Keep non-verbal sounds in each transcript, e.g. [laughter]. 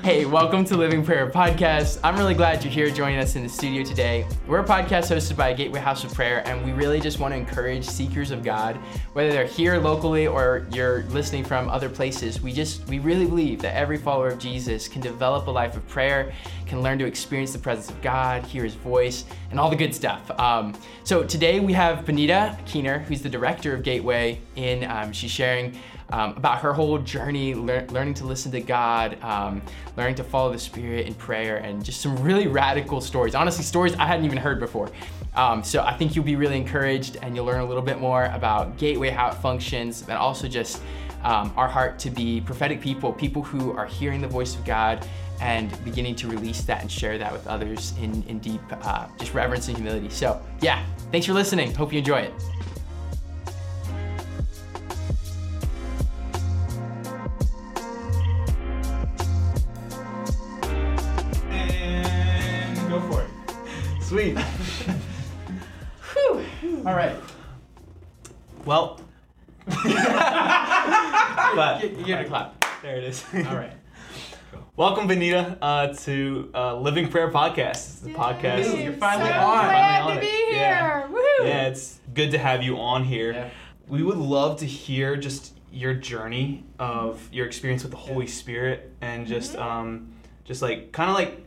Hey, welcome to Living Prayer Podcast. I'm really glad you're here joining us in the studio today. We're a podcast hosted by Gateway House of Prayer, and we really just want to encourage seekers of God, whether they're here locally or you're listening from other places. We just, we really believe that every follower of Jesus can develop a life of prayer, can learn to experience the presence of God, hear his voice, and all the good stuff. Um, so today we have Bonita Keener, who's the director of Gateway, in, um, she's sharing um, about her whole journey, lear- learning to listen to God, um, learning to follow the Spirit in prayer, and just some really radical stories. Honestly, stories I hadn't even heard before. Um, so I think you'll be really encouraged and you'll learn a little bit more about Gateway, how it functions, and also just um, our heart to be prophetic people, people who are hearing the voice of God and beginning to release that and share that with others in, in deep, uh, just reverence and humility. So, yeah, thanks for listening. Hope you enjoy it. Sweet. All right. Well, [laughs] Clap. You, you get a clap. there it is. All right. Welcome, Bonita, uh, to uh, Living Prayer Podcast. It's the podcast. Ooh, you're finally so on. glad Finally on to be it. here. Yeah. Woo! Yeah, it's good to have you on here. Yeah. We would love to hear just your journey of your experience with the Holy Spirit and just, Mm-hmm. um, just like kind of like,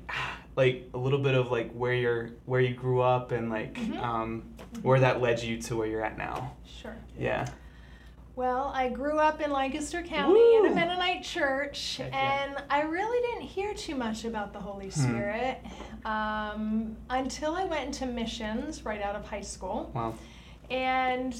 like a little bit of like where you're, where you grew up and like, Mhm. um, where that led you to where you're at now. Sure. Yeah. Well, I grew up in Lancaster County in a Mennonite church, Heck yeah. and I really didn't hear too much about the Holy Hmm. Spirit um, until I went into missions right out of high school. Wow. And,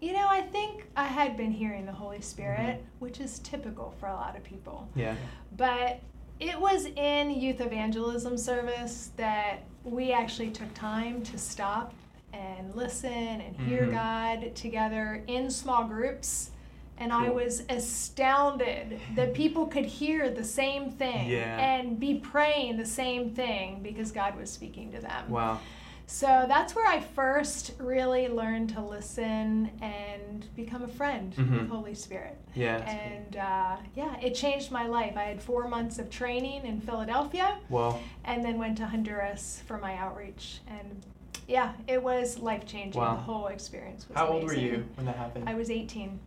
you know, I think I had been hearing the Holy Spirit, Mm-hmm. which is typical for a lot of people. Yeah. But it was in youth evangelism service that we actually took time to stop and listen and hear Mhm. God together in small groups. And I was astounded that people could hear the same thing Yeah. and be praying the same thing because God was speaking to them. Wow. So that's where I first really learned to listen and become a friend Mhm. with Holy Spirit. Yeah. And uh, yeah, it changed my life. I had four months of training in Philadelphia Well, and then went to Honduras for my outreach. And yeah, it was life changing. Wow. The whole experience was How old were you when that happened? I was 18,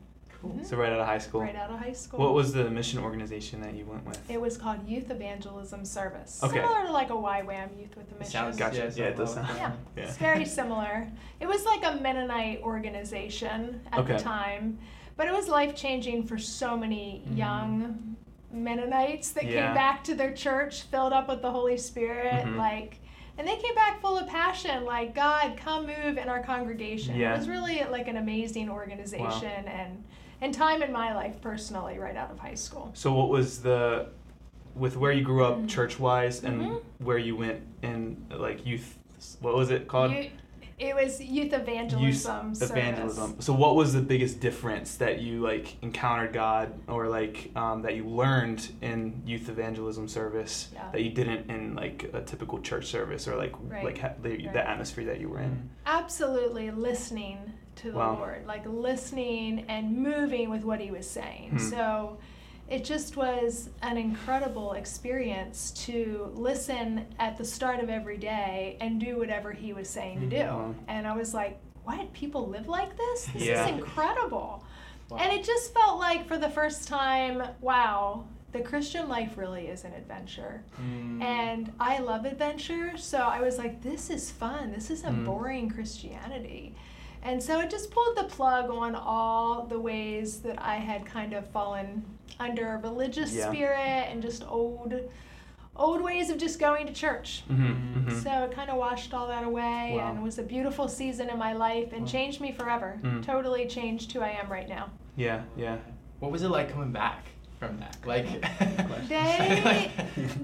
cool. So right out of high school. right out of high school. What was the mission organization that you went with? it was called Youth Evangelism Service. Okay. Similar to like a YWAM Youth with a It Mission. sounds Gotcha. Yeah, Yeah, it does sound- [laughs] Yeah, Yeah. it's very similar. It was like a Mennonite organization at Okay. the time, but it was life changing for so many Mhm. young Mennonites that Yeah. came back to their church filled up with the Holy Spirit, Mhm. like. And they came back full of passion, like God, come move in our congregation. Yeah. It was really like an amazing organization and and time in my life personally, right out of high school. So what was the with where you grew up Mhm. church wise and Mhm. where you went in like youth what was it called? You, it was youth evangelism. service. evangelism. So what was the biggest difference that you like encountered God or like um, that you learned in youth evangelism service Yeah. that you didn't in like a typical church service or like Right. like ha- the, Right. the atmosphere that you were in? absolutely listening to the Wow. Lord, like listening and moving with what He was saying. Hmm. So it just was an incredible experience to listen at the start of every day and do whatever He was saying to do. Mhm. And I was like, what? People live like this? This Yeah. is incredible. Wow. And it just felt like for the first time, wow, the Christian life really is an adventure. Mm. And I love adventure, so I was like, this is fun. This isn't Mm. boring Christianity. And so it just pulled the plug on all the ways that I had kind of fallen under a religious Yeah. spirit and just old old ways of just going to church. Mm-hmm. So it kind of washed all that away Wow. and was a beautiful season in my life and Wow. changed me forever. Mm. Totally changed who I am right now. Yeah, yeah. What was it like coming back from that? Like, [laughs] They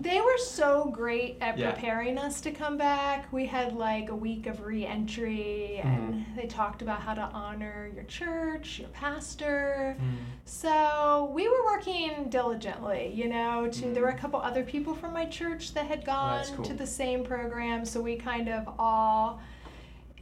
they were so great at Yeah. preparing us to come back. We had like a week of re-entry, and they talked about how to honor your church, your pastor. Mm. So we were working diligently, you know. To there were a Mm. couple other people from my church that had gone that's cool. to the same program, so we kind of all,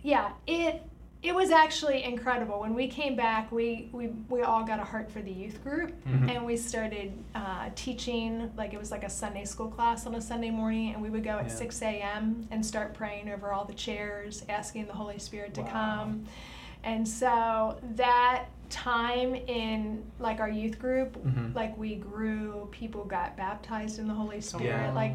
yeah, it it was actually incredible. When we came back, we, we, we all got a heart for the youth group Mhm. and we started uh, teaching, like it was like a Sunday school class on a Sunday morning, and we would go at Yeah. 6 a.m. and start praying over all the chairs, asking the Holy Spirit to Wow. come. And so that time in like our youth group, Mhm. like we grew, people got baptized in the Holy Spirit. Yeah. Like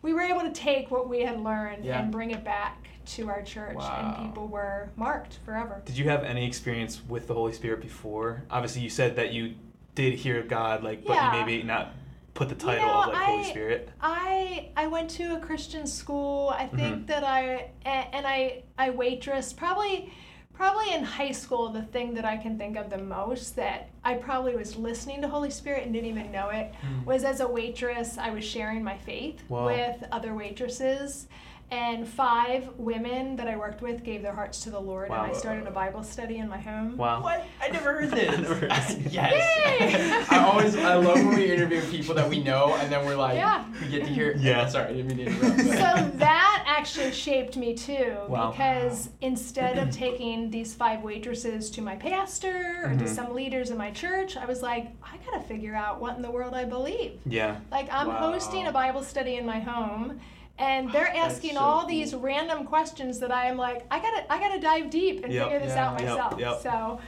we were able to take what we had learned Yeah. and bring it back to our church, Wow. and people were marked forever. Did you have any experience with the Holy Spirit before? Obviously, you said that you did hear God, like, but Yeah. you maybe not put the title know, of like Holy I- Spirit. I I went to a Christian school. I think Mhm. that I and I I waitressed probably probably in high school the thing that I can think of the most that I probably was listening to Holy Spirit and didn't even know it Mm. was as a waitress I was sharing my faith Wow. with other waitresses and five women that I worked with gave their hearts to the Lord Wow. and I started a Bible study in my home. Wow. What? I never heard [laughs] this. Never heard this. [laughs] yes. Yay! I always I love when we interview people that we know and then we're like Yeah. we get to hear [laughs] Yeah. Sorry, I didn't mean to interrupt. but- so that actually shaped me too Wow. because instead of taking these five waitresses to my pastor or Mhm. to some leaders in my church i was like i gotta figure out what in the world i believe Yeah. like i'm Wow. hosting a bible study in my home and they're oh, asking so all cool. these random questions that i am like i gotta i gotta dive deep and Yep. figure this Yeah. out Yep. myself Yep. so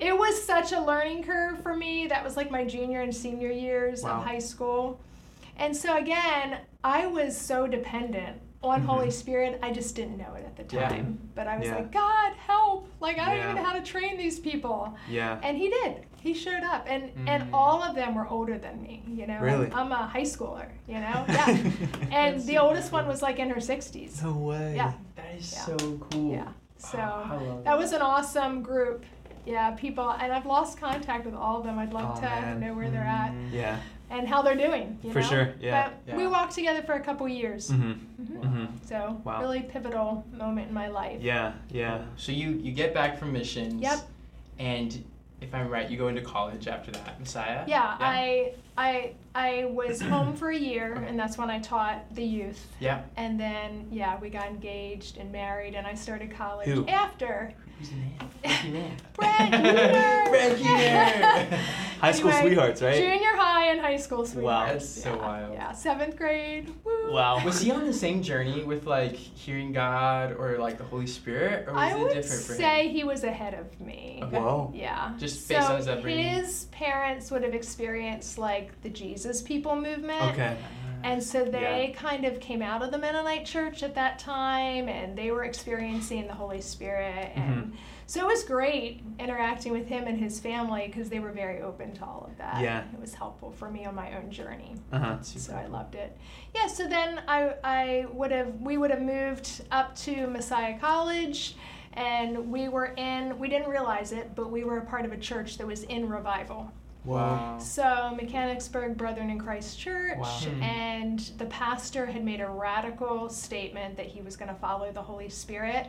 it was such a learning curve for me that was like my junior and senior years Wow. of high school and so again, I was so dependent on Mhm. Holy Spirit, I just didn't know it at the Yeah. time. But I was Yeah. like, God, help! Like I don't Yeah. even know how to train these people. Yeah. And he did. He showed up, and and Mm. all of them were older than me. You know, Really? I'm a high schooler. You know, [laughs] yeah. and the oldest cool. one was like in her 60s. No way. Yeah, That is Yeah. so cool. yeah. So I love that was an awesome group. Yeah, people, and I've lost contact with all of them. I'd love Oh, to man. know where they're at Mm. Yeah. And how they're doing. You For know? sure, yeah. But we walked together for a couple years. Mm-hmm. Mhm. Mhm. So Wow. really pivotal moment in my life. Yeah. Yeah. So you you get back from missions. Yep. And if I'm right, you go into college after that, Messiah. Yeah, I I I was home for a year, and that's when I taught the youth. Yeah. And then yeah, we got engaged and married, and I started college Who? after. Who's the man? [laughs] Frankie Man. Brad [laughs] Keener. Brad Keener. [laughs] High school Anyway, sweethearts, right? Junior high and high school sweethearts. Wow, that's so yeah. wild. Yeah, seventh grade. Woo. Wow. Was he on the same journey with like hearing God or like the Holy Spirit, or was I it would different for him? say him? he was ahead of me. Okay. Whoa. Yeah. Just so based on his upbringing? his parents would have experienced like the Jesus people movement. Okay. And so they kind of came out of the Mennonite church at that time and they were experiencing the Holy Spirit. And Mm-hmm. so it was great interacting with him and his family because they were very open to all of that. Yeah. It was helpful for me on my own journey. Uh huh. So I loved it. Yeah, so then I, I would have we would have moved up to Messiah College and we were in we didn't realize it, but we were a part of a church that was in revival. Wow. So Mechanicsburg Brethren in Christ Church, Wow. And the pastor had made a radical statement that he was going to follow the Holy Spirit,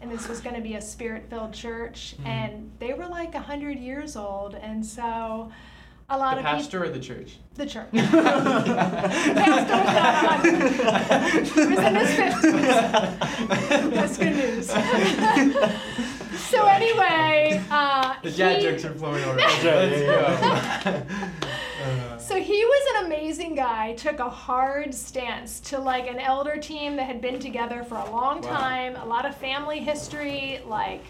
and this was going to be a spirit-filled church, Hmm. and they were like hundred years old, and so a lot The of pastor or the church? the church, [laughs] pastor was not 100. He was in his 50s. That's good news. [laughs] so anyway, uh, The dad he- jokes are flowing over. That's right, Let's yeah, go. [laughs] So he was an amazing guy, took a hard stance to like an elder team that had been together for a long Wow. time, a lot of family history, like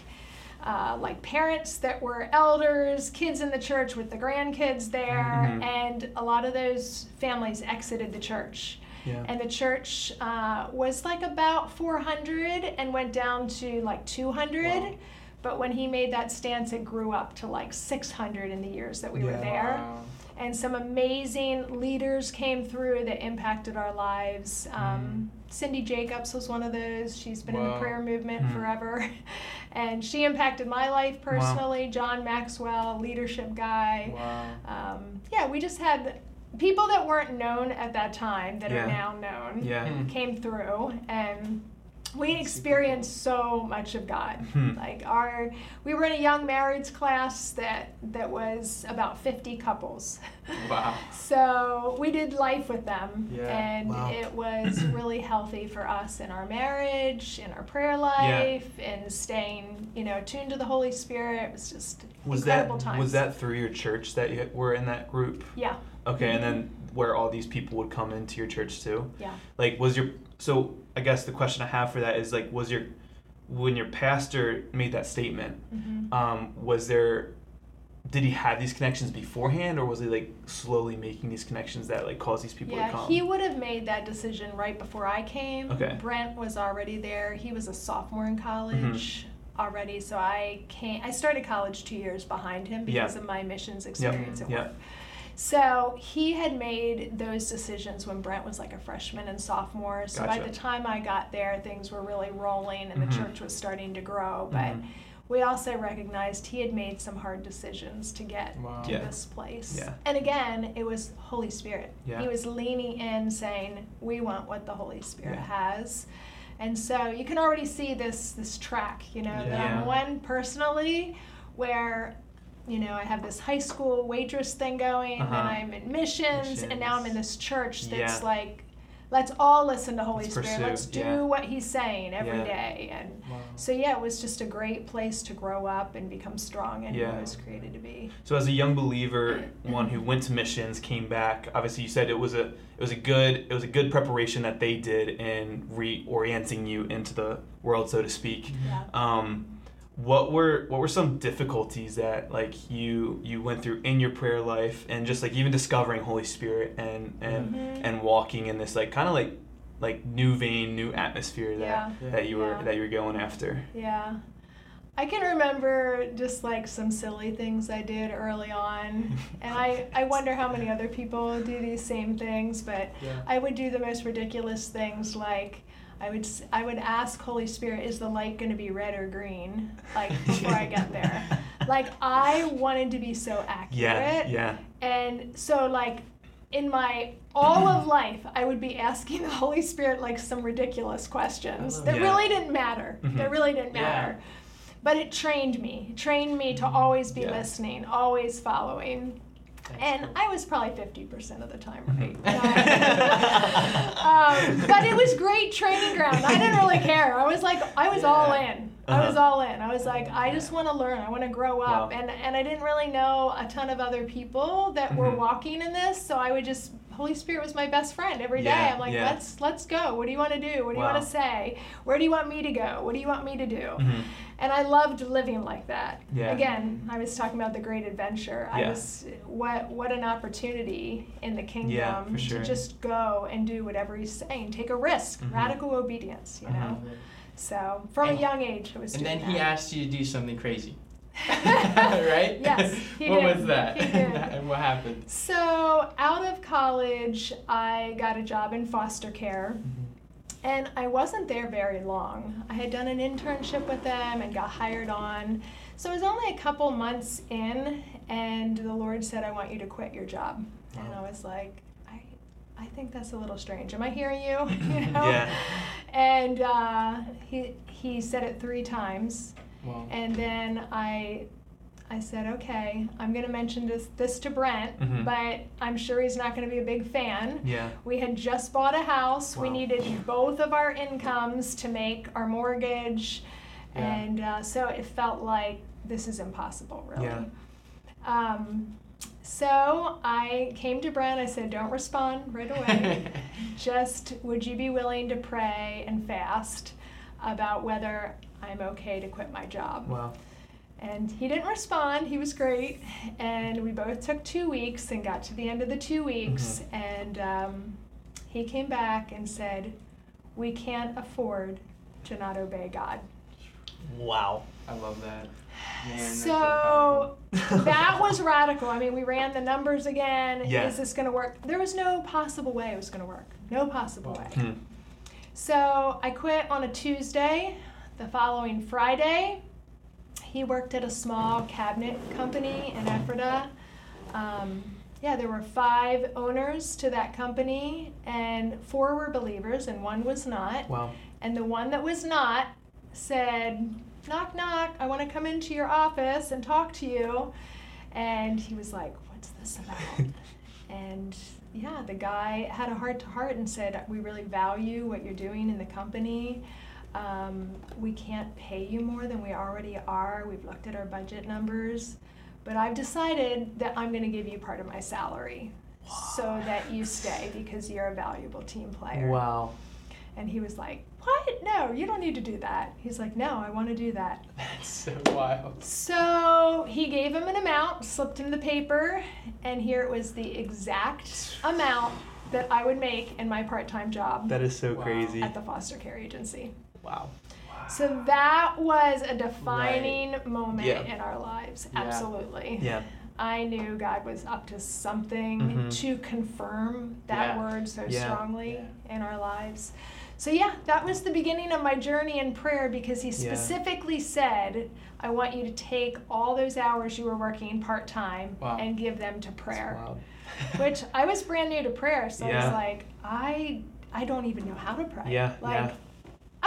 uh, like parents that were elders, kids in the church with the grandkids there, Mhm. and a lot of those families exited the church. Yeah. And the church uh, was like about 400 and went down to like 200. Wow. But when he made that stance, it grew up to like 600 in the years that we were there Wow. and some amazing leaders came through that impacted our lives. Um, Cindy Jacobs was one of those. She's been in the prayer movement Hmm. forever, [laughs] and she impacted my life personally. John Maxwell, leadership guy. Wow. Um, yeah, we just had people that weren't known at that time that Yeah. are now known Yeah. Hmm. came through and we experienced so much of God. Hmm. Like our, we were in a young marriage class that that was about 50 couples. Wow. [laughs] So we did life with them, Yeah. and Wow. it was [clears throat] really healthy for us in our marriage, in our prayer life, and staying, you know, tuned to the Holy Spirit. It was just Was that times. was that through your church that you were in that group? Yeah, Okay, and then where all these people would come into your church too? yeah. Like, was your so? I guess the question I have for that is like, was your when your pastor made that statement? hmm Um, was there? Did he have these connections beforehand, or was he like slowly making these connections that like caused these people to Yeah, come? he would have made that decision right before I came. Okay. Brent was already there. He was a sophomore in college Mm-hmm. already, so I came. I started college two years behind him because of my missions experience at yeah. work. So he had made those decisions when Brent was like a freshman and sophomore. So by the time I got there, things were really rolling and Mhm. the church was starting to grow. But Mhm. we also recognized he had made some hard decisions to get Wow. to Yeah. this place. Yeah. And again, it was Holy Spirit. Yeah. He was leaning in, saying, "We want what the Holy Spirit Yeah. has." And so you can already see this this track, you know, that I'm one personally where you know, I have this high school waitress thing going, Uh-huh. and I'm in missions, and now I'm in this church that's Yeah. like, let's all listen to Holy Let's Spirit. pursue, Let's do yeah. what He's saying every Yeah. day. And Wow. so, yeah, it was just a great place to grow up and become strong and who I was created to be. So as a young believer, [clears throat] one who went to missions, came back. Obviously, you said it was a it was a good it was a good preparation that they did in reorienting you into the world, so to speak. Um, what were what were some difficulties that like you you went through in your prayer life and just like even discovering Holy Spirit and and Mhm. and walking in this like kind of like like new vein, new atmosphere that Yeah. Yeah. that you were Yeah. that you were going after. Yeah. I can remember just like some silly things I did early on. [laughs] And I, I wonder how many other people do these same things, but Yeah. I would do the most ridiculous things like I would I would ask Holy Spirit, is the light going to be red or green? Like [laughs] before I get there. Like I wanted to be so accurate. Yeah, yeah, And so like in my all of [clears throat] life, I would be asking the Holy Spirit like some ridiculous questions that Yeah. really didn't matter. Mhm. That really didn't matter. Yeah. But it trained me. It trained me to always be Yeah. listening, always following. And. I was probably 50% of the time right. Mhm. [laughs] um, but it was great training ground. I didn't really care. I was like, I was all Yeah. in. I was Uh-huh. all in. I was like, I just want to learn. I want to grow up. Wow. And and I didn't really know a ton of other people that were Mhm. walking in this, so I would just Holy Spirit was my best friend every day. Yeah, I'm like, yeah. let's let's go. What do you want to do? What do you want to say? Where do you want me to go? What do you want me to do? Mhm. And I loved living like that. Yeah. Again, I was talking about the great adventure. I was what what an opportunity in the kingdom sure. to just go and do whatever he's saying. Take a risk, Mhm. radical obedience, you know. Mhm. So from And- a young age I was And then doing he asked you to do something crazy. [laughs] right? [laughs] Yes, what did. was that? [laughs] And what happened? So out of college I got a job in foster care. And I wasn't there very long. I had done an internship with them and got hired on. So it was only a couple months in, and the Lord said, I want you to quit your job. And I was like, I, I think that's a little strange. Am I hearing you? you know? Yeah. And uh, he, he said it three times. And then I, I said, okay, I'm going to mention this, this to Brent, Mhm. but I'm sure he's not going to be a big fan. Yeah. We had just bought a house. We needed both of our incomes to make our mortgage. Yeah. And uh, so it felt like this is impossible, really. Yeah. Um, so I came to Brent. I said, don't respond right away. [laughs] just would you be willing to pray and fast about whether I'm okay to quit my job? Wow. And he didn't respond. He was great. And we both took two weeks and got to the end of the two weeks. And um, he came back and said, We can't afford to not obey God. Wow. I love that. Man, that's so [laughs] that was radical. I mean, we ran the numbers again. Yeah. Is this going to work? There was no possible way it was going to work. No possible way. Hmm. So I quit on a Tuesday. The following Friday, he worked at a small cabinet company in Ephrata. Um, yeah, there were five owners to that company, and four were believers, and one was not. Wow. And the one that was not said, Knock, knock, I want to come into your office and talk to you. And he was like, What's this about? [laughs] and yeah, the guy had a heart to heart and said, We really value what you're doing in the company. Um, we can't pay you more than we already are. We've looked at our budget numbers. But I've decided that I'm going to give you part of my salary so that you stay because you're a valuable team player. Wow. And he was like, What? No, you don't need to do that. He's like, No, I want to do that. [laughs] That's so wild. So he gave him an amount, slipped him the paper, and here it was the exact amount that I would make in my part time job That is so Wow. crazy. at the foster care agency. Wow. So that was a defining moment Yeah. in our lives. Yeah. Absolutely. yeah. I knew God was up to something Mhm. to confirm that Yeah. word so Yeah. strongly in our lives. So, yeah, that was the beginning of my journey in prayer because He Yeah. specifically said, I want you to take all those hours you were working part time Wow. and give them to prayer. Wow. [laughs] Which I was brand new to prayer, so I was like, I, I don't even know how to pray. Yeah, Like, yeah.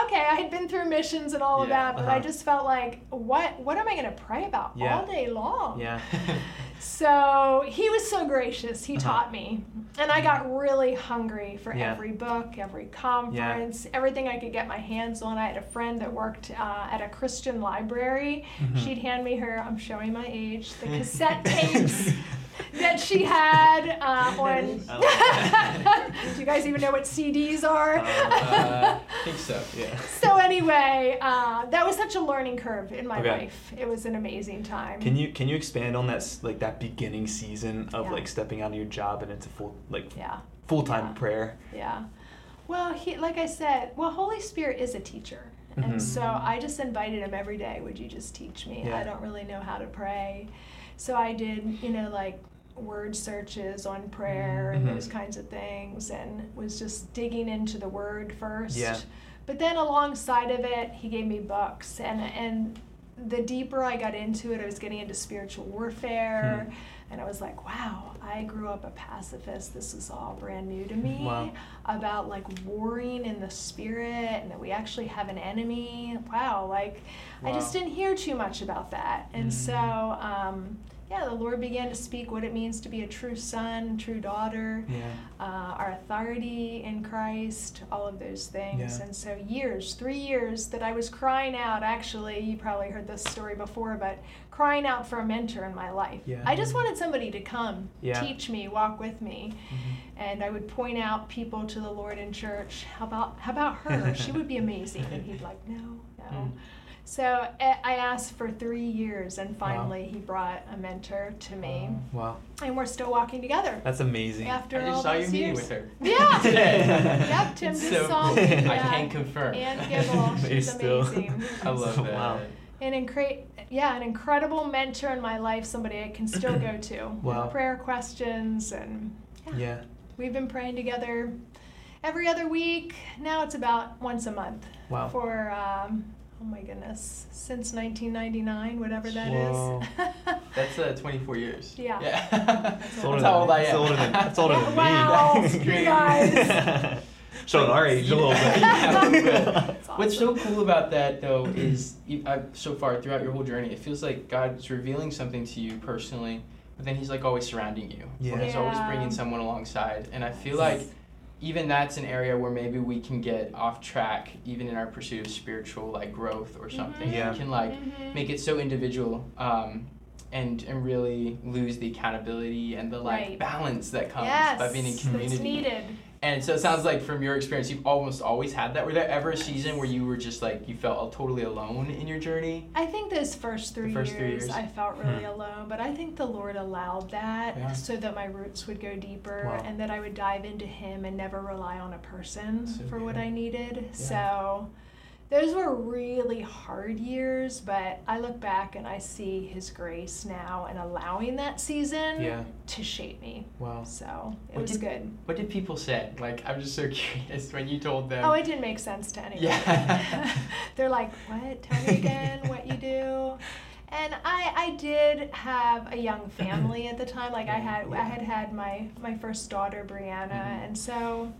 Okay, I had been through missions and all of that, but I uh-huh. just felt like, what what am I going to pray about Yeah. all day long? Yeah. [laughs] So he was so gracious. He Uh-huh. taught me, and I got really hungry for Yeah. every book, every conference, everything I could get my hands on. I had a friend that worked uh, at a Christian library. Mhm. She'd hand me her. I'm showing my age. The [laughs] cassette tapes [laughs] that she had uh, on. [laughs] [laughs] Do you guys even know what CDs are? Uh, I think so. Yeah. [laughs] so anyway, uh, that was such a learning curve in my Okay. life. It was an amazing time. Can you can you expand on that like that beginning season of Yeah. like stepping out of your job and into full like yeah, full time Yeah. prayer? yeah. Well, he, like I said, well, Holy Spirit is a teacher. And Mhm. so I just invited him every day. Would you just teach me? Yeah. I don't really know how to pray. So I did, you know, like word searches on prayer and Mhm. those kinds of things and was just digging into the word first. Yeah. But then alongside of it, he gave me books and and the deeper I got into it, I was getting into spiritual warfare Hmm. and I was like, wow, I grew up a pacifist. This is all brand new to me Wow. about like warring in the spirit and that we actually have an enemy. Wow, like I just didn't hear too much about that. And Mm. so, um, yeah, the Lord began to speak what it means to be a true son, true daughter, Yeah. uh, our authority in Christ, all of those things. Yeah. And so, years, three years that I was crying out. Actually, you probably heard this story before, but crying out for a mentor in my life. Yeah. I just wanted somebody to come, Yeah. teach me, walk with me Mhm. and I would point out people to the Lord in church. How about how about her? [laughs] she would be amazing. And he'd like, no, no. Mm. So eh, I asked for three years, and finally he brought a mentor to me, Wow. and we're still walking together That's amazing. after I all just saw those your meeting years. with her. [laughs] Yeah. [laughs] Today. Yep, Tim It's just so saw cool. me. I yeah. can confirm. Ann [laughs] Gibble, Maybe she's still. amazing. I love that. Wow. And an incre- yeah, an incredible mentor in my life, somebody I can still go to. [clears throat] Wow. Prayer questions and yeah. Yeah. We've been praying together every other week. Now it's about once a month Wow. for, um, oh my goodness, since 1999, whatever that is. Whoa. [laughs] That's uh, 24 years. Yeah. Yeah. That's [laughs] That's older how old I am. older than, it's older than [laughs] wow, me. you guys. Showing our age a little bit. Yeah, a little bit. What's so cool about that though is you, uh, so far throughout your whole journey, it feels like God's revealing something to you personally, but then He's like always surrounding you. Yeah. Or He's always bringing someone alongside, and I feel like even that's an area where maybe we can get off track, even in our pursuit of spiritual like growth or something. Mhm. Yeah. We can like Mhm. make it so individual. Um, and, and really lose the accountability and the like Right. balance that comes yes, by being in community. That's needed. And so it sounds like from your experience, you've almost always had that. Were there ever a season where you were just like you felt totally alone in your journey? I think those first three, first three years, years. I felt really Hmm. alone, but I think the Lord allowed that Yeah. so that my roots would go deeper Wow. and that I would dive into Him and never rely on a person So for what. I needed. So those were really hard years, but I look back and I see His grace now and allowing that season Yeah. to shape me. Wow. So it What was did- good. What did people say? Like I'm just so [laughs] curious when you told them. Oh, it didn't make sense to anyone. Yeah. [laughs] They're like, "What? Tell me again what you do." And I, I did have a young family at the time. Like I [laughs] had I had had my my first daughter Brianna, Mhm. and so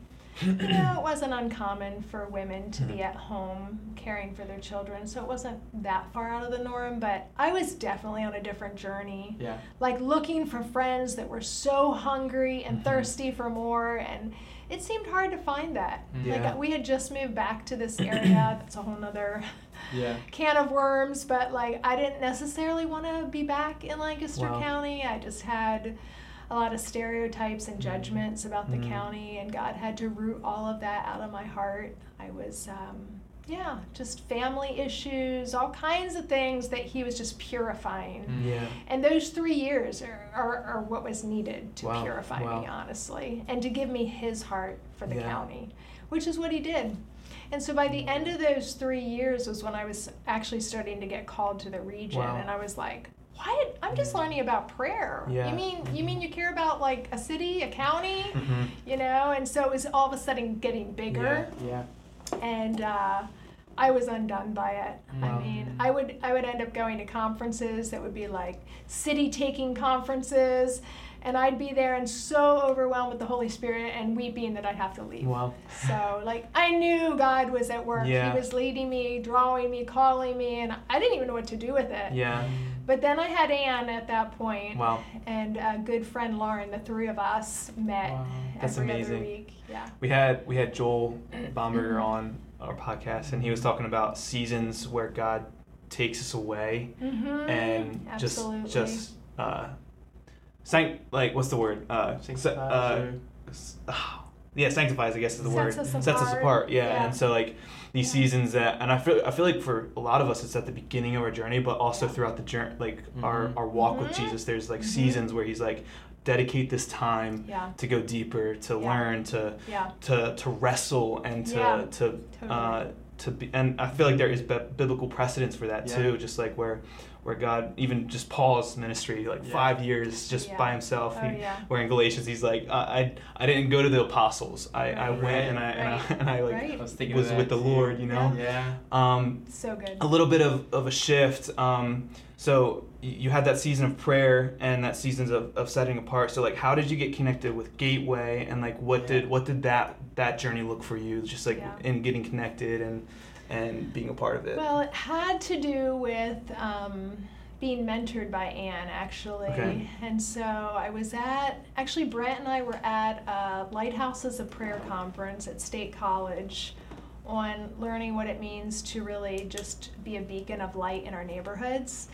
you know it [clears throat] wasn't uncommon for women to be at home caring for their children. So it wasn't that far out of the norm. But I was definitely on a different journey Yeah. like looking for friends that were so hungry and Mhm. thirsty for more and it seemed hard to find that Mhm. like we had just moved back to this [clears throat] area that's a whole nother Yeah. [laughs] can of worms but like i didn't necessarily want to be back in lancaster Wow. county i just had a lot of stereotypes and judgments about the Mhm. county and god had to root all of that out of my heart i was um, yeah just family issues all kinds of things that he was just purifying Mm. Yeah. and those three years are, are, are what was needed to Wow, purify wow. me, honestly, and to give me his heart for the Yeah. county, which is what he did. And so by the end of those three years was when I was actually starting to get called to the region, Wow. and I was like, "What? I'm just learning about prayer. Yeah. You mean you mean you care about like a city, a county, hmm you know?" And so it was all of a sudden getting bigger Yeah. and uh, I was undone by it. I mean, I would I would end up going to conferences that would be like city taking conferences, and I'd be there and so overwhelmed with the Holy Spirit and weeping that I'd have to leave. Wow. So like I knew God was at work. Yeah. He was leading me, drawing me, calling me, and I didn't even know what to do with it. Yeah. But then I had Anne at that point, Wow. and a good friend Lauren. The three of us met Wow. That's every amazing. other week. Yeah. We had we had Joel Mm-hmm. Bomberger on our podcast, and he was talking about seasons where God takes us away Mm-hmm. and Absolutely. just just uh, sanct like what's the word? Uh, Sanctifies uh, or- s- ah, yeah, sanctifies. I guess is the Sets word. us Sets us apart. apart. Yeah. Yeah. and so like these Yeah. seasons that, and I feel I feel like for a lot of us, it's at the beginning of our journey, but also Yeah. throughout the journey, like our Mhm. our walk with Mhm. Jesus. There's like Mhm. seasons where He's like, dedicate this time Yeah. to go deeper, to Yeah. learn, to Yeah. to to wrestle and to Yeah, to uh, to be and I feel like there is bi- biblical precedence for that Yeah. too just like where where God even just Paul's ministry like Yeah. 5 years just Yeah. by himself Oh, he, yeah. where in Galatians he's like I I, I didn't go to the apostles I, I Right. went and I, and I [laughs] and I like Right. I was thinking was with the too. Lord you know Yeah. um So good. a little bit of, of a shift. Um, so you had that season of prayer and that seasons of, of setting apart. So like, how did you get connected with Gateway, and like, what Yeah. did what did that that journey look for you? Just like Yeah. in getting connected and and being a part of it. Well, it had to do with um, being mentored by Anne, actually. Okay. And so I was at, actually, Brent and I were at a Lighthouses of Prayer conference at State College on learning what it means to really just be a beacon of light in our neighborhoods.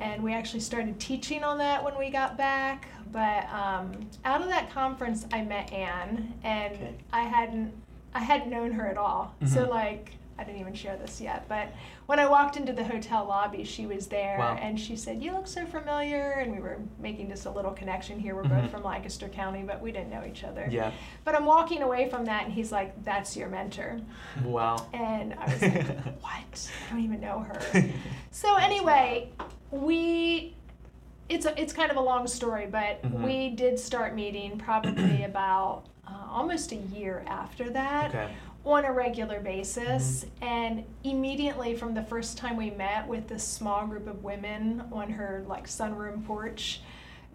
And we actually started teaching on that when we got back. But um, out of that conference, I met Anne, and Okay. I hadn't, I hadn't known her at all. So Mhm. like, I didn't even share this yet. But when I walked into the hotel lobby, she was there, Wow. and she said, "You look so familiar." And we were making just a little connection here. We're Mhm. both from Lancaster County, but we didn't know each other. yeah. But I'm walking away from that, and he's like, "That's your mentor." Wow. And I was like, [laughs] "What? I don't even know her." [laughs] So anyway, we it's a, it's kind of a long story, but Mhm. we did start meeting probably about uh, almost a year after that okay. On a regular basis. And immediately from the first time we met with this small group of women on her like sunroom porch,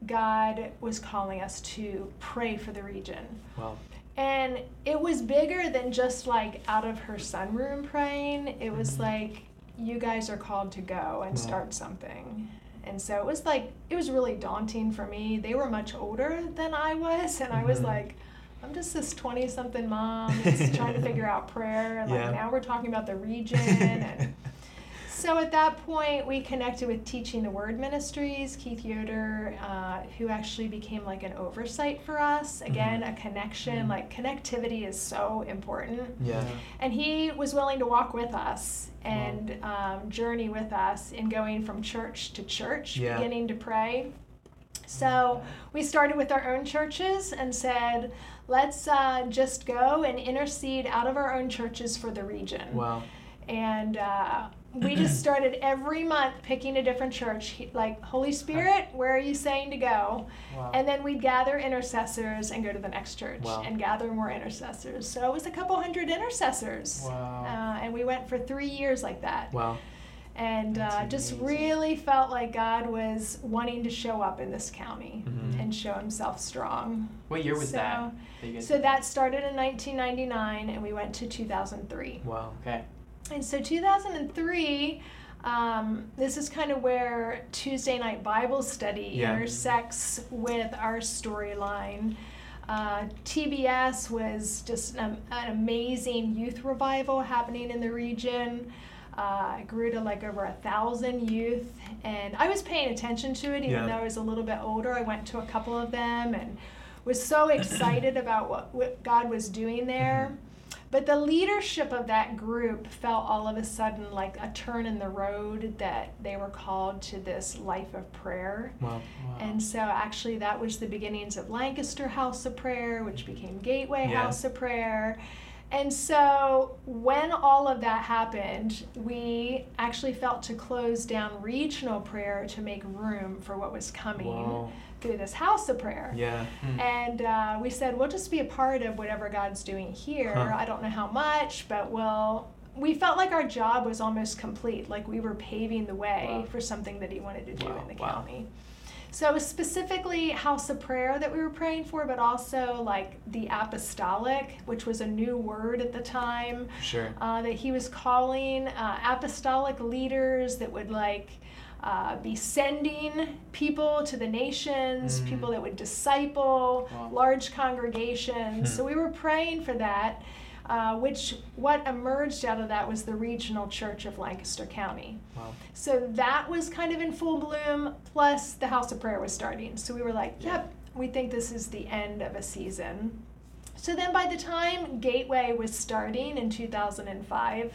God was calling us to pray for the region. Wow. And it was bigger than just like out of her sunroom praying. It was Mhm. like, you guys are called to go and Wow. start something. And so it was like, it was really daunting for me. They were much older than I was. And I was Mhm. like, I'm just this 20 something mom that's [laughs] trying to figure out prayer. And like Yeah. now we're talking about the region. And [laughs] so at that point, we connected with Teaching the Word Ministries, Keith Yoder, uh, who actually became like an oversight for us. Again, a connection, Mhm. like connectivity is so important. Yeah. And he was willing to walk with us and um, journey with us in going from church to church, Yeah. beginning to pray. So we started with our own churches and said, let's uh, just go and intercede out of our own churches for the region Wow. and uh, we [clears throat] just started every month picking a different church like holy spirit where are you saying to go Wow. and then we'd gather intercessors and go to the next church Wow. and gather more intercessors so it was a couple hundred intercessors wow. uh, and we went for three years like that Wow. And uh, just really felt like God was wanting to show up in this county Mhm. and show Himself strong. What year was So- that? that So that started in 1999, and we went to 2003. Wow. Okay. And so 2003, um, this is kind of where Tuesday night Bible study Yeah. intersects with our storyline. Uh, TBS was just an, an amazing youth revival happening in the region. Uh, grew to like over a thousand youth, and I was paying attention to it even Yeah. though I was a little bit older. I went to a couple of them and was so [coughs] excited about what, what God was doing there. But the leadership of that group felt all of a sudden like a turn in the road that they were called to this life of prayer. Wow. Wow. And so actually that was the beginnings of Lancaster House of Prayer, which became Gateway Yeah. House of Prayer. And so when all of that happened, we actually felt to close down regional prayer to make room for what was coming Wow. through this house of prayer. Yeah. Hmm. And uh, we said, we'll just be a part of whatever God's doing here. Huh. I don't know how much, but we'll. We felt like our job was almost complete, like we were paving the way Wow. for something that He wanted to do Wow, in the wow. county. So it was specifically House of Prayer that we were praying for, but also like the apostolic, which was a new word at the time Sure. uh, that he was calling uh, apostolic leaders that would like uh, be sending people to the nations, Mm. people that would disciple Wow. large congregations. Hmm. So we were praying for that. Uh, which what emerged out of that was the regional church of Lancaster County. Wow. So that was kind of in full bloom, plus the House of Prayer was starting. So we were like, yep, we think this is the end of a season. So then by the time Gateway was starting in 2005,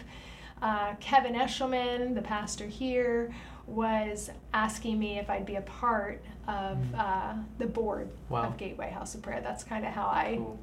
uh, Kevin Eshelman, the pastor here, was asking me if I'd be a part of uh, the board Wow. of Gateway House of Prayer. That's kind of how I Cool.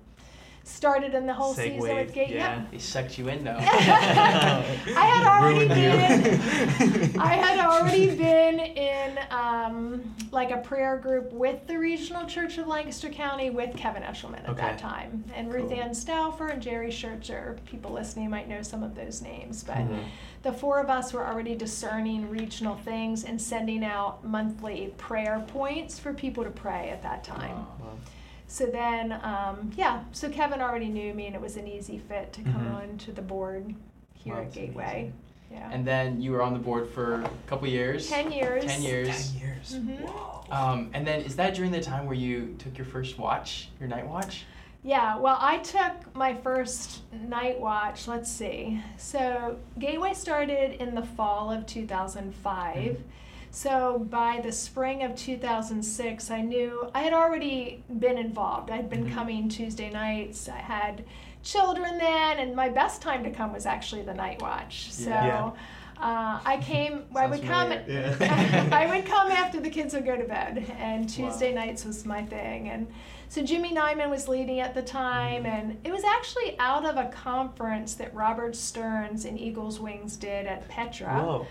Started in the whole season with Segued, Gateway. yeah. They sucked you in though. [laughs] I had already Ruined been. you. [laughs] I had already been in um, like a prayer group with the Regional Church of Lancaster County with Kevin Eshelman at that time. And Ruth Cool. Ann Stauffer and Jerry Schertzer. People listening might know some of those names. But Mhm. the four of us were already discerning regional things and sending out monthly prayer points for people to pray at that time. Wow. Wow. So then, um, yeah, so Kevin already knew me and it was an easy fit to come Mhm. on to the board here Wow, at Gateway. amazing. Yeah. And then you were on the board for a couple years. 10 years. Ten years. Ten years. Mhm. Whoa. Um, and then is that during the time where you took your first watch, your night watch? Yeah, well, I took my first night watch. Let's see. So, Gateway started in the fall of 2005. Mhm. So, by the spring of 2006, I knew I had already been involved. I'd been Mhm. coming Tuesday nights. I had children then, and my best time to come was actually the night watch. So, Yeah. Uh, I came, I would come. Yeah. [laughs] I would [laughs] come after the kids would go to bed, and Tuesday Wow. nights was my thing. And so Jimmy Nyman was leading at the time, Mhm. and it was actually out of a conference that Robert Stearns and Eagles Wings did at Petra Whoa.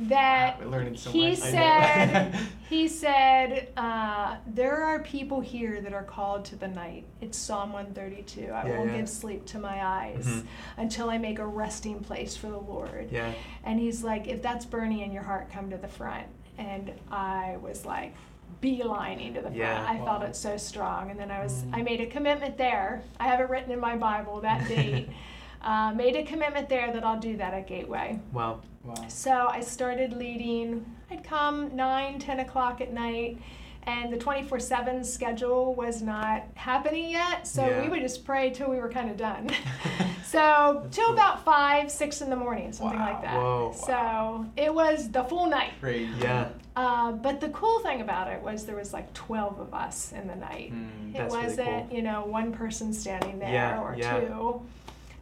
That Wow, so he said [laughs] he said uh, there are people here that are called to the night. It's Psalm 132. I Yeah, will yeah. give sleep to my eyes Mhm. until I make a resting place for the Lord. Yeah. And he's like, if that's burning in your heart, come to the front. And I was like, beelining to the front. Yeah. I felt it so strong. And then I was, Mm. I made a commitment there. I have it written in my Bible that [laughs] date. uh, made a commitment there that I'll do that at Gateway. Wow. Wow. So I started leading. I'd come 9, 10 o'clock at night. And the 24 7 schedule was not happening yet. So Yeah. we would just pray till we were kind of done. [laughs] [laughs] So till cool. about five, six in the morning, something Wow. like that. Whoa. So it was the full night. Great. Yeah. Uh, but the cool thing about it was there was like twelve of us in the night. Mm. It That's really wasn't, cool. you know, one person standing there Yeah, or yeah. two.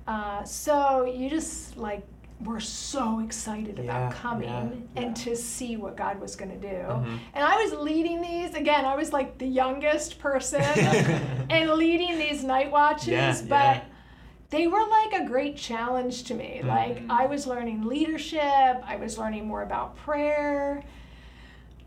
Uh, so you just like were so excited Yeah, about coming yeah, and to see what God was going to do. Mhm. And I was leading these again. I was like the youngest person [laughs] [laughs] and leading these night watches, Yeah, but yeah. they were like a great challenge to me. Like Mhm. I was learning leadership, I was learning more about prayer.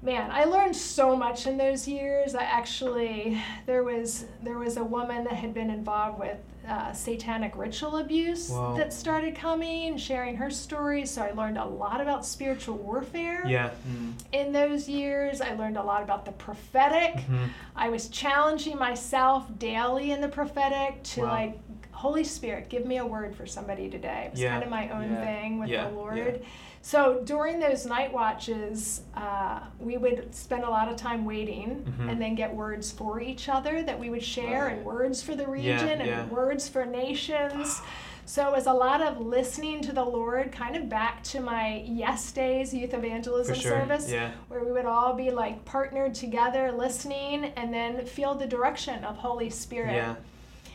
Man, I learned so much in those years. I actually there was there was a woman that had been involved with uh, satanic ritual abuse Wow. that started coming, sharing her story. So I learned a lot about spiritual warfare Yeah. Mm. in those years. I learned a lot about the prophetic. Mhm. I was challenging myself daily in the prophetic to Wow. like, Holy Spirit, give me a word for somebody today. It was Yeah. kind of my own Yeah. thing with Yeah. the Lord. Yeah. So during those night watches, uh, we would spend a lot of time waiting Mhm. and then get words for each other that we would share and words for the region yeah. and words for nations. So it was a lot of listening to the Lord, kind of back to my yes days youth evangelism sure. service Yeah. where we would all be like partnered together listening and then feel the direction of holy spirit Yeah.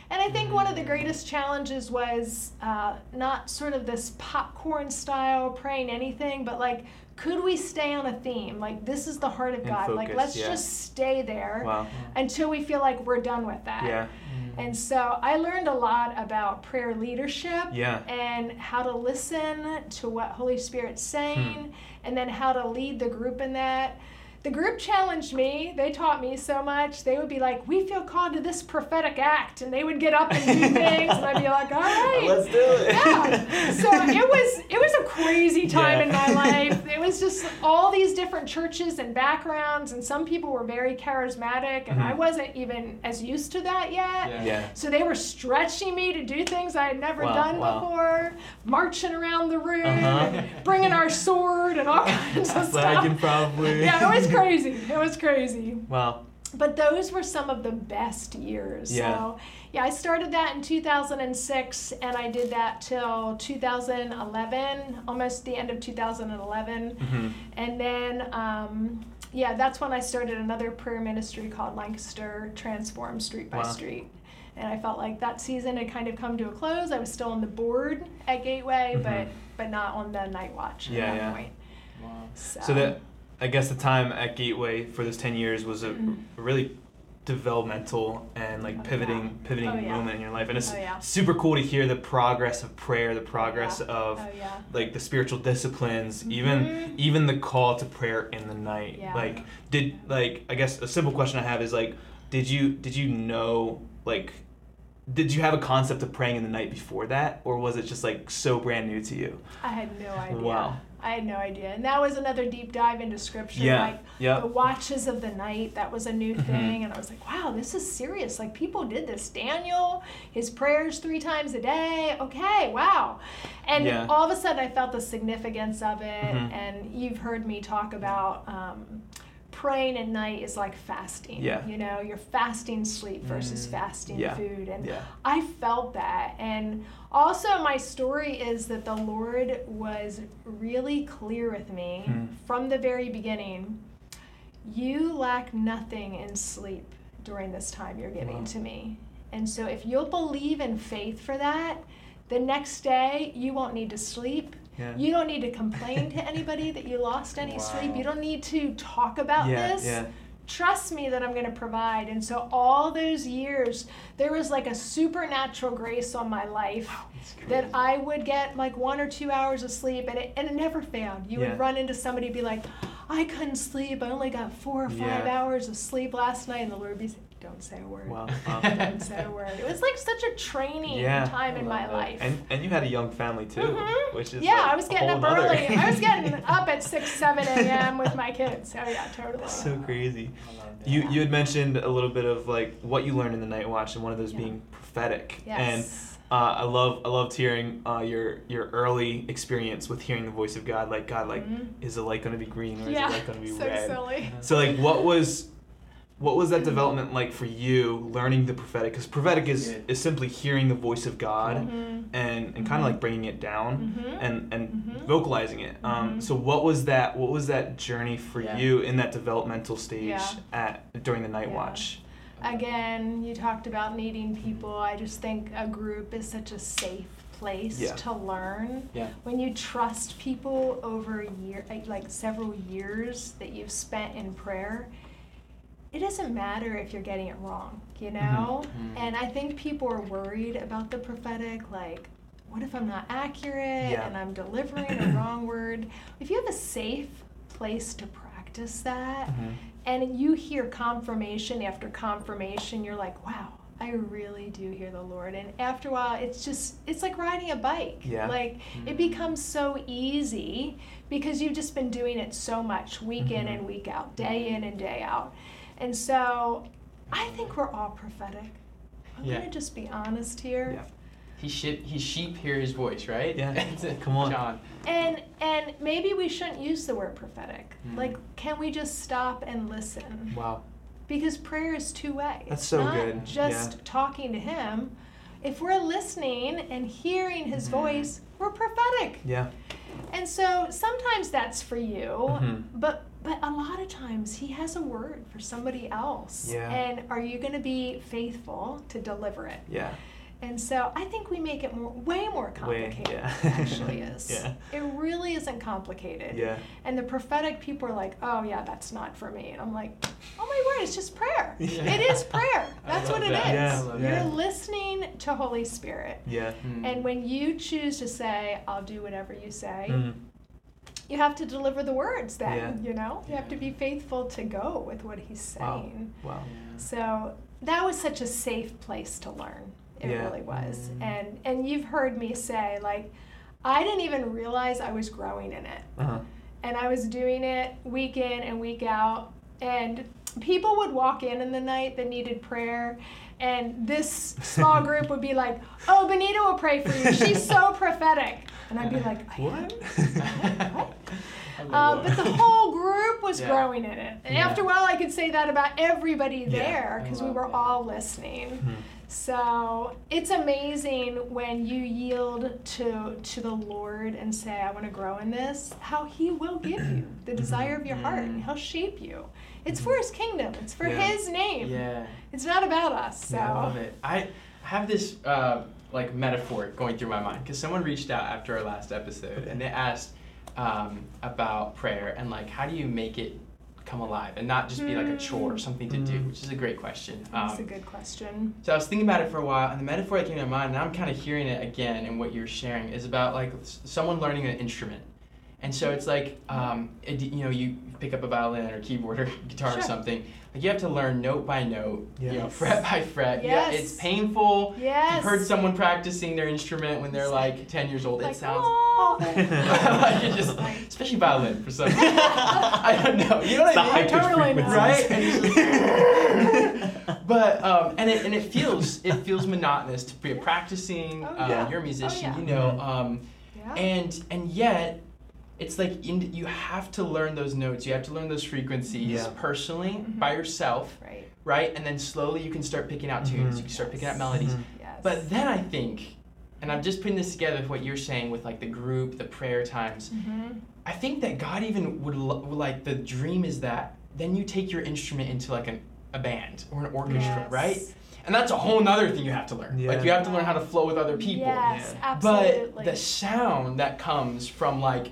And i think one of the greatest challenges was uh, not sort of this popcorn style praying anything but like could we stay on a theme like this is the heart of And god like let's yeah. just stay there Wow. until we feel like we're done with that Yeah. and so i learned a lot about prayer leadership Yeah. and how to listen to what Holy Spirit's saying, and then how to lead the group in that. The group challenged me. They taught me so much. They would be like, "We feel called to this prophetic act," and they would get up and do [laughs] things, and I'd be like, "All right." Let's do it. yeah. So it was it was a crazy time Yeah. in my life. It was just all these different churches and backgrounds, and some people were very charismatic, and I Mhm. wasn't even as used to that yet. Yeah. Yeah. So they were stretching me to do things I had never Wow, done wow. before, marching around the room, Uh-huh. bringing our sword and all kinds of [laughs] Flagging stuff. probably. Yeah, it was [laughs] crazy. It was crazy. Wow. But those were some of the best years. Yeah. So, yeah, I started that in 2006 and I did that till 2011, almost the end of 2011. hmm And then, um, yeah, that's when I started another prayer ministry called Lancaster Transform Street by Wow. Street. And I felt like that season had kind of come to a close. I was still on the board at Gateway, Mhm. but but not on the night watch Yeah, at that yeah. point. Wow. So, So that I guess the time at Gateway for those ten years was a Mhm. really developmental and like Oh, pivoting yeah. pivoting Oh, yeah. moment in your life, and it's Oh, yeah. super cool to hear the progress of prayer, the progress of oh like the spiritual disciplines, even Mhm. even the call to prayer in the night. Like did like I guess a simple question I have is like did you did you know like did you have a concept of praying in the night before that or was it just like so brand new to you? I had no idea. Wow. I had no idea, and that was another deep dive into scripture. Yeah. Like Yep. the watches of the night, that was a new Mhm. thing, and I was like, wow, this is serious. Like people did this. Daniel, his prayers three times a day. Okay, wow. And Yeah. all of a sudden, I felt the significance of it, Mhm. and you've heard me talk about. Um, Praying at night is like fasting. Yeah. You know, you're fasting sleep versus Mm. fasting Yeah. food. And Yeah. I felt that. And also, my story is that the Lord was really clear with me Hmm. from the very beginning. You lack nothing in sleep during this time you're giving Wow. to me. And so, if you'll believe in faith for that, the next day you won't need to sleep. Yeah. You don't need to complain to anybody that you lost any sleep. You don't need to talk about yeah, this yeah. trust me that I'm going to provide. And so all those years, there was like a supernatural grace on my life that I would get like one or two hours of sleep, and it, and it never failed. You would run into somebody and be like, I couldn't sleep. I only got four or five hours of sleep last night. And the Lord would be Don't say a word. Wow. [laughs] wow. Don't say a word. It was like such a training Yeah. time in my love it. life. And and you had a young family too, Mhm. which is yeah, like I was getting up nother- early. I was getting [laughs] up at 6, 7 a.m. with my kids. So, yeah, totally. so crazy. I love. You you had mentioned a little bit of like what you learned in the night watch, and one of those Yeah. being prophetic. And Yes. uh, I love I loved hearing uh, your your early experience with hearing the voice of God. Like God, like Mhm. is the light going to be green or yeah, is the light going to be red? [laughs] so red? silly. So like, what was what was that development like for you learning the prophetic? Because prophetic is Yeah. is simply hearing the voice of God Mhm. and and kind of like bringing it down Mhm. and and Mhm. vocalizing it. Um, Mhm. so what was that? What was that journey for Yeah. you in that developmental stage Yeah. at during the night Yeah. watch? Again, you talked about needing people. I just think a group is such a safe place Yeah. to learn. Yeah. When you trust people over a year, like- like several years that you've spent in prayer, it doesn't matter if you're getting it wrong, you know? Mhm. And I think people are worried about the prophetic, like, what if I'm not accurate Yeah. and I'm delivering a [coughs] wrong word? If you have a safe place to practice practice that Mhm. and you hear confirmation after confirmation, you're like, wow, I really do hear the Lord. And after a while, it's just, it's like riding a bike. Yeah. Like it becomes so easy because you've just been doing it so much week in Mhm. and week out, day in and day out. And so I think we're all prophetic. I'm Yeah. going to just be honest here. Yeah. He sheep, his sheep hear his voice, right? Yeah. [laughs] Come on. John. And and maybe we shouldn't use the word prophetic. Mm. Like, can we just stop and listen? Wow. because prayer is two way. That's It's so not good. Just Yeah. talking to Him. If we're listening and hearing His Mhm. voice, we're prophetic. Yeah. And so sometimes that's for you, Mhm. but but a lot of times He has a word for somebody else. Yeah. And are you going to be faithful to deliver it? Yeah. And so I think we make it more, way more complicated Way, complicated yeah. it actually [laughs] is. Yeah. It really isn't complicated. Yeah. And the prophetic people are like, oh, yeah, that's not for me. And I'm like, oh my word, it's just prayer. [laughs] Yeah. It is prayer. That's what it is. that. Yeah, I love You're that. listening to Holy Spirit. Yeah. Mm. And when you choose to say, I'll do whatever you say, Mhm. You have to deliver the words then, Yeah. you know? You have to be faithful to go with what he's Wow. saying. Wow. So that was such a safe place to learn. It Yeah. really was. Mm. And and you've heard me say like I didn't even realize I was growing in it. Uh-huh. And I was doing it week in and week out and people would walk in in the night that needed prayer and this small [laughs] group would be like, "Oh, Bonita will pray for you. She's so [laughs] prophetic." And I'd be like, I What? am? What? [laughs] Uh, but the whole group was Yeah. growing in it. And Yeah. after a while, I could say that about everybody there because we were that. all listening. Mhm. So it's amazing when you yield to to the Lord and say, "I want to grow in this." How He will give you the desire of your heart. and He'll shape you. It's for His kingdom. It's for Yeah. His name. Yeah. It's not about us. So I love it. I have this uh, like metaphor going through my mind because someone reached out after our last episode and they asked um, about prayer and like how do you make it come alive and not just be like a chore or something to do, Mm. which is a great question. that's a Um, good question. so I was thinking about it for a while, and the metaphor that came to mind, and I'm kind of hearing it again in what you're sharing, is about like s- someone learning an instrument. And so it's like, um, it, you know, you pick up a violin or keyboard or [laughs] guitar Sure. or something. Like you have to learn note by note, you know, fret by fret. Yeah, it's painful. Yes. You've heard someone practicing their instrument when they're like 10 years old. Like, it sounds "Oh." [laughs] like it just, especially violin for some reason. [laughs] I don't know. You know what It's I mean? high pitch totally know. Right? And it's just- but um, and it and it feels it feels monotonous to be practicing. Oh, uh, yeah. You're a musician, yeah. you know. Mhm. Um, Yeah. and and yet, it's like in, you have to learn those notes. You have to learn those frequencies Yeah. personally Mhm. by yourself, right. right? And then slowly you can start picking out tunes. Mhm. You can start picking out Yes. melodies. Mhm. Yes. But then I think, and I'm just putting this together with what you're saying with like the group, the prayer times. Mhm. I think that God even would lo- like the dream is that then you take your instrument into like an, a band or an orchestra, Yes. right? And that's a whole nother thing you have to learn. Like you have to learn how to flow with other people. Yes, Yeah. absolutely. But the sound that comes from like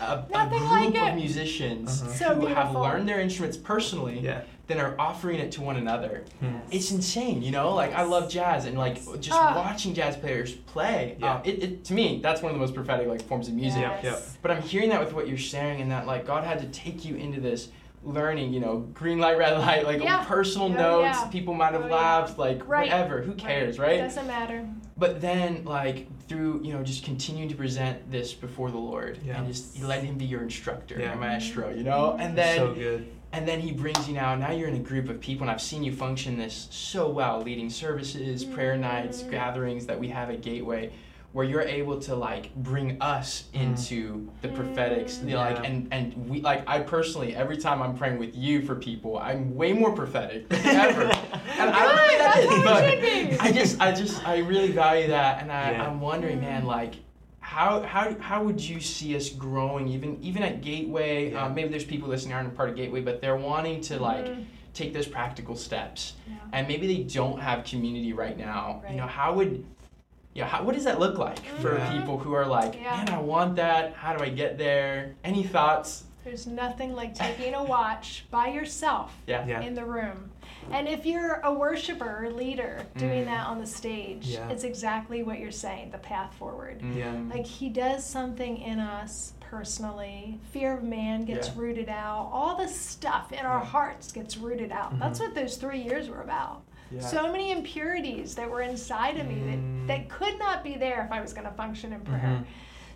a, a group like of musicians Uh-huh. So who have learned their instruments personally, Yeah. then are offering it to one another. Hmm. It's insane, you know. Like I love jazz and like Yes. just Ah. watching jazz players play. Yeah. Um, it, it to me that's one of the most prophetic like forms of music. Yeah, yeah. But I'm hearing that with what you're sharing, and that like God had to take you into this learning, you know, green light, red light, like Yeah. personal Oh, notes. yeah. People might have Oh, yeah. laughed, like Right. whatever. Who cares, right? It doesn't matter. But then, like through you know, just continuing to present this before the Lord, Yeah. and just you let Him be your instructor, Yeah. your maestro, you know, and then so good. and then he brings you now now you're in a group of people and i've seen you function this so well leading services prayer nights Mhm. gatherings that we have at gateway where you're able to like bring us Mm. into the prophetics you know, like and and we like i personally every time i'm praying with you for people i'm way more prophetic than [laughs] ever and i don't know Good, is that's how but it should be. i just i just i really value that and i Yeah. i'm wondering man Mm. like how, how, how would you see us growing even even at gateway Yeah. um, maybe there's people listening aren't a part of gateway but they're wanting to like Mhm. take those practical steps Yeah. and maybe they don't have community right now you know how would yeah how, what does that look like for Yeah. people who are like Yeah. man i want that how do i get there any thoughts There's nothing like taking a watch by yourself yeah Yeah. in the room And if you're a worshiper or leader doing Mm. that on the stage, Yeah. it's exactly what you're saying the path forward. Yeah. Like he does something in us personally. Fear of man gets Yeah. rooted out. All the stuff in our hearts gets rooted out. That's Mhm. what those three years were about. Yeah. So many impurities that were inside of me Mm. that, that could not be there if I was going to function in prayer. Mhm.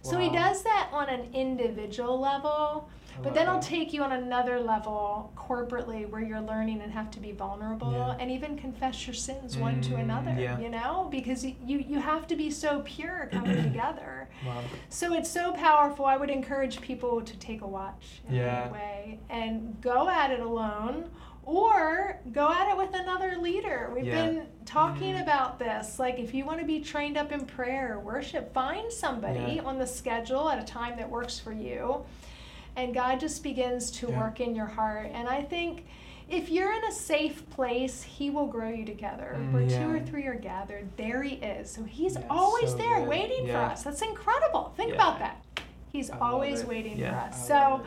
So he does that on an individual level, I but then he'll take you on another level corporately where you're learning and have to be vulnerable Yeah. and even confess your sins one to Mm, another, yeah. you know, because you, you have to be so pure coming together. [clears throat] Wow. So it's so powerful. I would encourage people to take a watch in Yeah. that way and go at it alone or go at it with another leader. We've Yeah. been talking Mhm. about this. Like if you want to be trained up in prayer or worship, find somebody Yeah. on the schedule at a time that works for you. And God just begins to Yeah. work in your heart. And I think if you're in a safe place, He will grow you together. Mm, Where two or three are gathered, there He is. So He's always so there good. waiting for us. That's incredible. Think about that. He's I always waiting for I us. love So.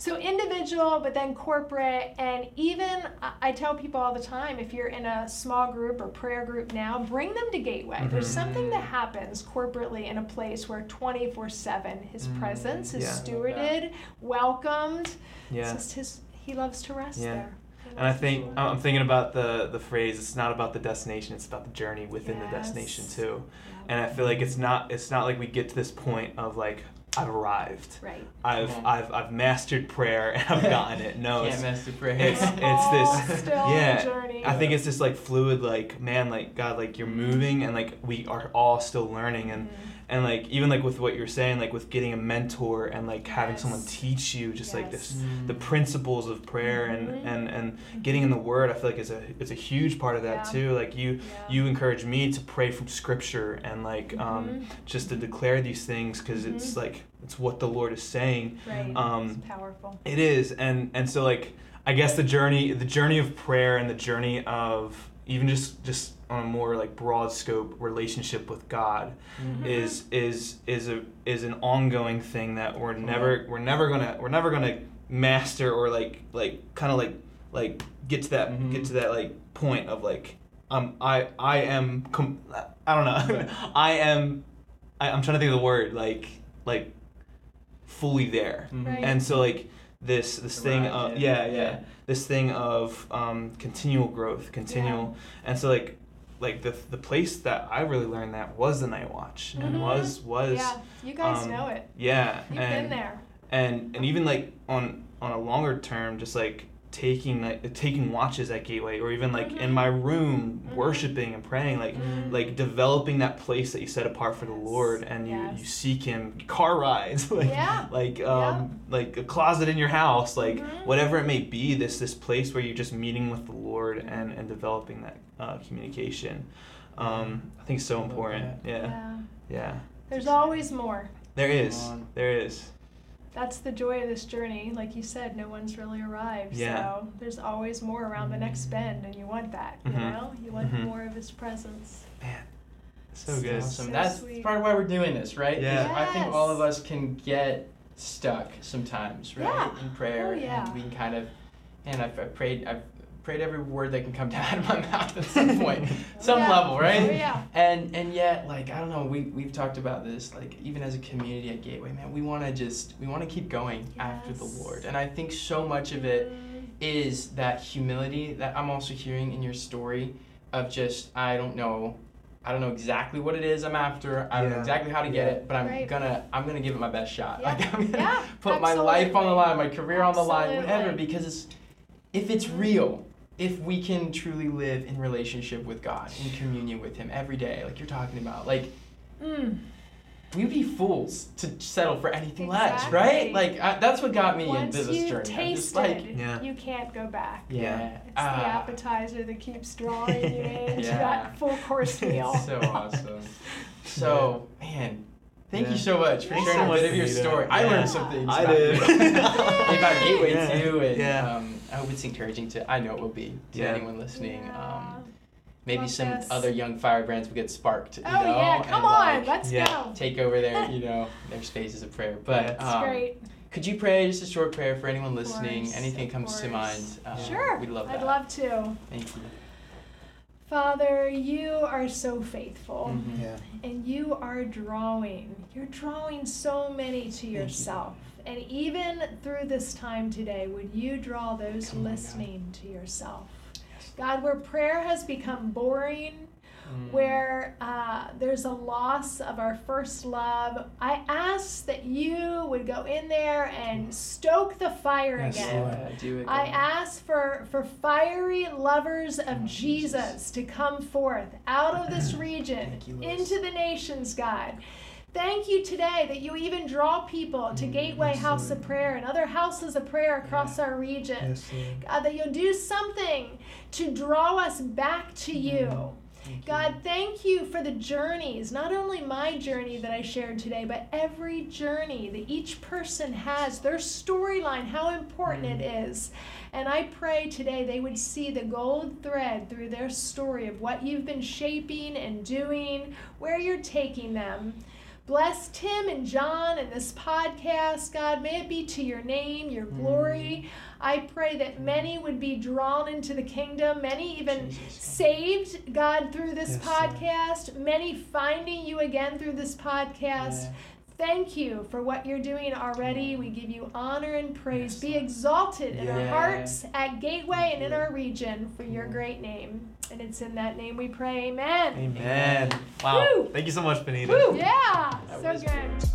So individual, but then corporate, and even I, tell people all the time, if you're in a small group or prayer group now, bring them to Gateway. There's Mhm. something that happens corporately in a place where 24/7 His Mm, presence is yeah. stewarded, welcomed. Yeah. just His. He loves to rest Yeah. there. He And I think. I'm thinking about the the phrase. It's not about the destination. It's about the journey within the destination too. Yeah. And I feel like it's not it's not like we get to this point of like I've arrived. Right. I've Yeah. I've I've mastered prayer and I've [laughs] gotten it. No, Can't it's, mess the prayer. it's it's this [laughs] still yeah. journey. I think it's this like fluid like man like God like you're moving and like we are all still learning and Mhm. And like even like with what you're saying like with getting a mentor and like having someone teach you just like this Yes. the principles of prayer and, and and getting in the word i feel like is a it's a huge part of that Yeah. too like you Yeah. you encourage me to pray from scripture and like um Mhm. just to declare these things because it's Mhm. like it's what the lord is saying Right. um, it's powerful. it is and and so like i guess the journey the journey of prayer and the journey of even just just on a more like broad scope relationship with god Mhm. is is is a is an ongoing thing that we're never we're never gonna we're never gonna master or like like kind of like like get to that Mhm. get to that like point of like um I I am com- I don't know [laughs] I am I, I'm trying to think of the word like like fully there Mhm. Right. and so like this this thing of in. yeah, yeah Yeah. this thing of um continual growth continual and so like like the the place that I really learned that was the night watch and Mhm. was was yeah, you guys um, know it. yeah You've and been there. and and even like on on a longer term just like taking like taking watches at gateway or even like in my room Mhm. worshiping and praying like Mhm. like developing that place that you set apart for the lord and you you seek him car rides [laughs] like Yeah. like um like a closet in your house like Mhm. whatever it may be this this place where you're just meeting with the lord and and developing that uh, communication um i think it's so important yeah yeah. yeah There's always more. there is on. there is That's the joy of this journey. Like you said, no one's really arrived. Yeah. So there's always more around the next bend, and you want that. You Mhm. know, you want Mhm. more of His presence. man so So good Awesome. So That's sweet. part of why we're doing this, right? Yeah. I think all of us can get stuck sometimes, right? Yeah. In prayer, Oh, yeah. and we can kind of, and I've, I've prayed, I've prayed every word that can come [laughs] down out of my mouth at some [laughs] point, some Yeah. level, right? Oh, yeah. And and yet, like I don't know, we we've talked about this, like even as a community at Gateway, man, we want to just we want to keep going after the Lord, and I think so much of it Mm, that humility that I'm also hearing in your story of just I don't know I don't know exactly what it is I'm after. I don't know exactly how to get Yeah. it, but I'm Right. gonna I'm gonna give it my best shot. Yeah. Like I'm gonna Yeah, put my life on the line, my career on the line, whatever, because it's, if it's real, if we can truly live in relationship with God, in communion with Him every day, like you're talking about, like Mm. we'd be fools to settle for anything less, right? Like I, that's what got me Once into this you journey. I'm just tasted, like, Yeah. you can't go back. yeah, It's the ah, appetizer that keeps drawing you [laughs] into Yeah. that full course [laughs] meal. so awesome. So man, thank Yeah. you so much for Thanks sharing a much, bit of your Anita. story. I learned something. I about did. [laughs] about Gateway Yeah. too, and Yeah. um, I hope it's encouraging to. I know it will be to Yeah. anyone listening. Yeah. Um, maybe Love some this. other young firebrands will get sparked. You oh know, yeah, come and, on, like, let's yeah. go. take over their, [laughs] you know, their spaces of prayer. But Yeah. It's um, great. could you pray just a short prayer for anyone Of listening? course, Anything of comes to mind? Um, sure. We'd love that. I'd love to. Thank you. Father, you are so faithful. Mhm. Yeah. and you are drawing. You're drawing so many to you. Yourself. And even through this time today, would you draw those Come on, listening to yourself? God, where prayer has become boring, Mm. where uh, there's a loss of our first love, I ask that you would go in there and stoke the fire Yes, again. Lord. Yeah, do it. I ask for, for fiery lovers of Oh, Jesus. Jesus. to come forth out of this [clears throat] region you, into the nations, God. Thank you today that you even draw people to Mm, Gateway yes, House Lord. of Prayer and other houses of prayer across our region. Yes, God, that you'll do something to draw us back to you. Mm-hmm. Thank you. God, thank you for the journeys, not only my journey that I shared today, but every journey that each person has, their storyline, how important it is. And I pray today they would see the gold thread through their story of what you've been shaping and doing, where you're taking them. Bless Tim and John and this podcast, God. May it be to your name, your mm. glory. I pray that mm. many would be drawn into the kingdom, many even Jesus. saved, God, through this Yes, Lord. podcast, many finding you again through this podcast. Yeah. Thank you for what you're doing already. We give you honor and praise. Yes, Be Lord. exalted in our hearts at Gateway and in our region for your great name. And it's in that name we pray. Amen. Amen. Wow. Woo. Thank you so much, Bonita. Woo! Yeah, That so was good.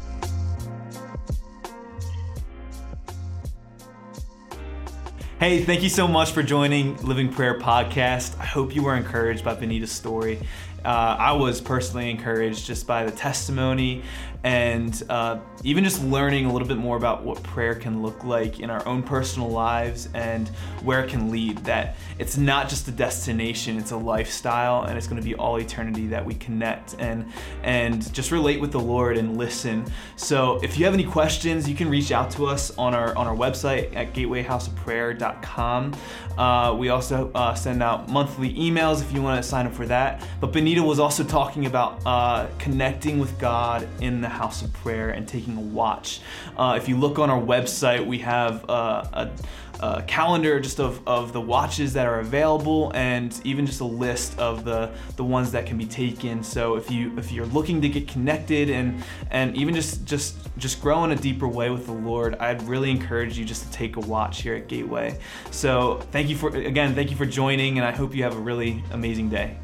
Hey, thank you so much for joining Living Prayer Podcast. I hope you were encouraged by Bonita's story. Uh, I was personally encouraged just by the testimony and uh, even just learning a little bit more about what prayer can look like in our own personal lives and where it can lead. That it's not just a destination, it's a lifestyle, and it's going to be all eternity that we connect and and just relate with the Lord and listen. So if you have any questions, you can reach out to us on our on our website at gatewayhouseofprayer.com. Uh, we also uh, send out monthly emails if you want to sign up for that. But Bonita was also talking about uh, connecting with God in the house of prayer and taking a watch. Uh, if you look on our website, we have uh, a uh, calendar just of, of the watches that are available and even just a list of the the ones that can be taken. So if you if you're looking to get connected and and even just just just grow in a deeper way with the lord i'd really encourage you just to take a watch here at gateway. So thank you for again thank you for joining and i hope you have a really amazing day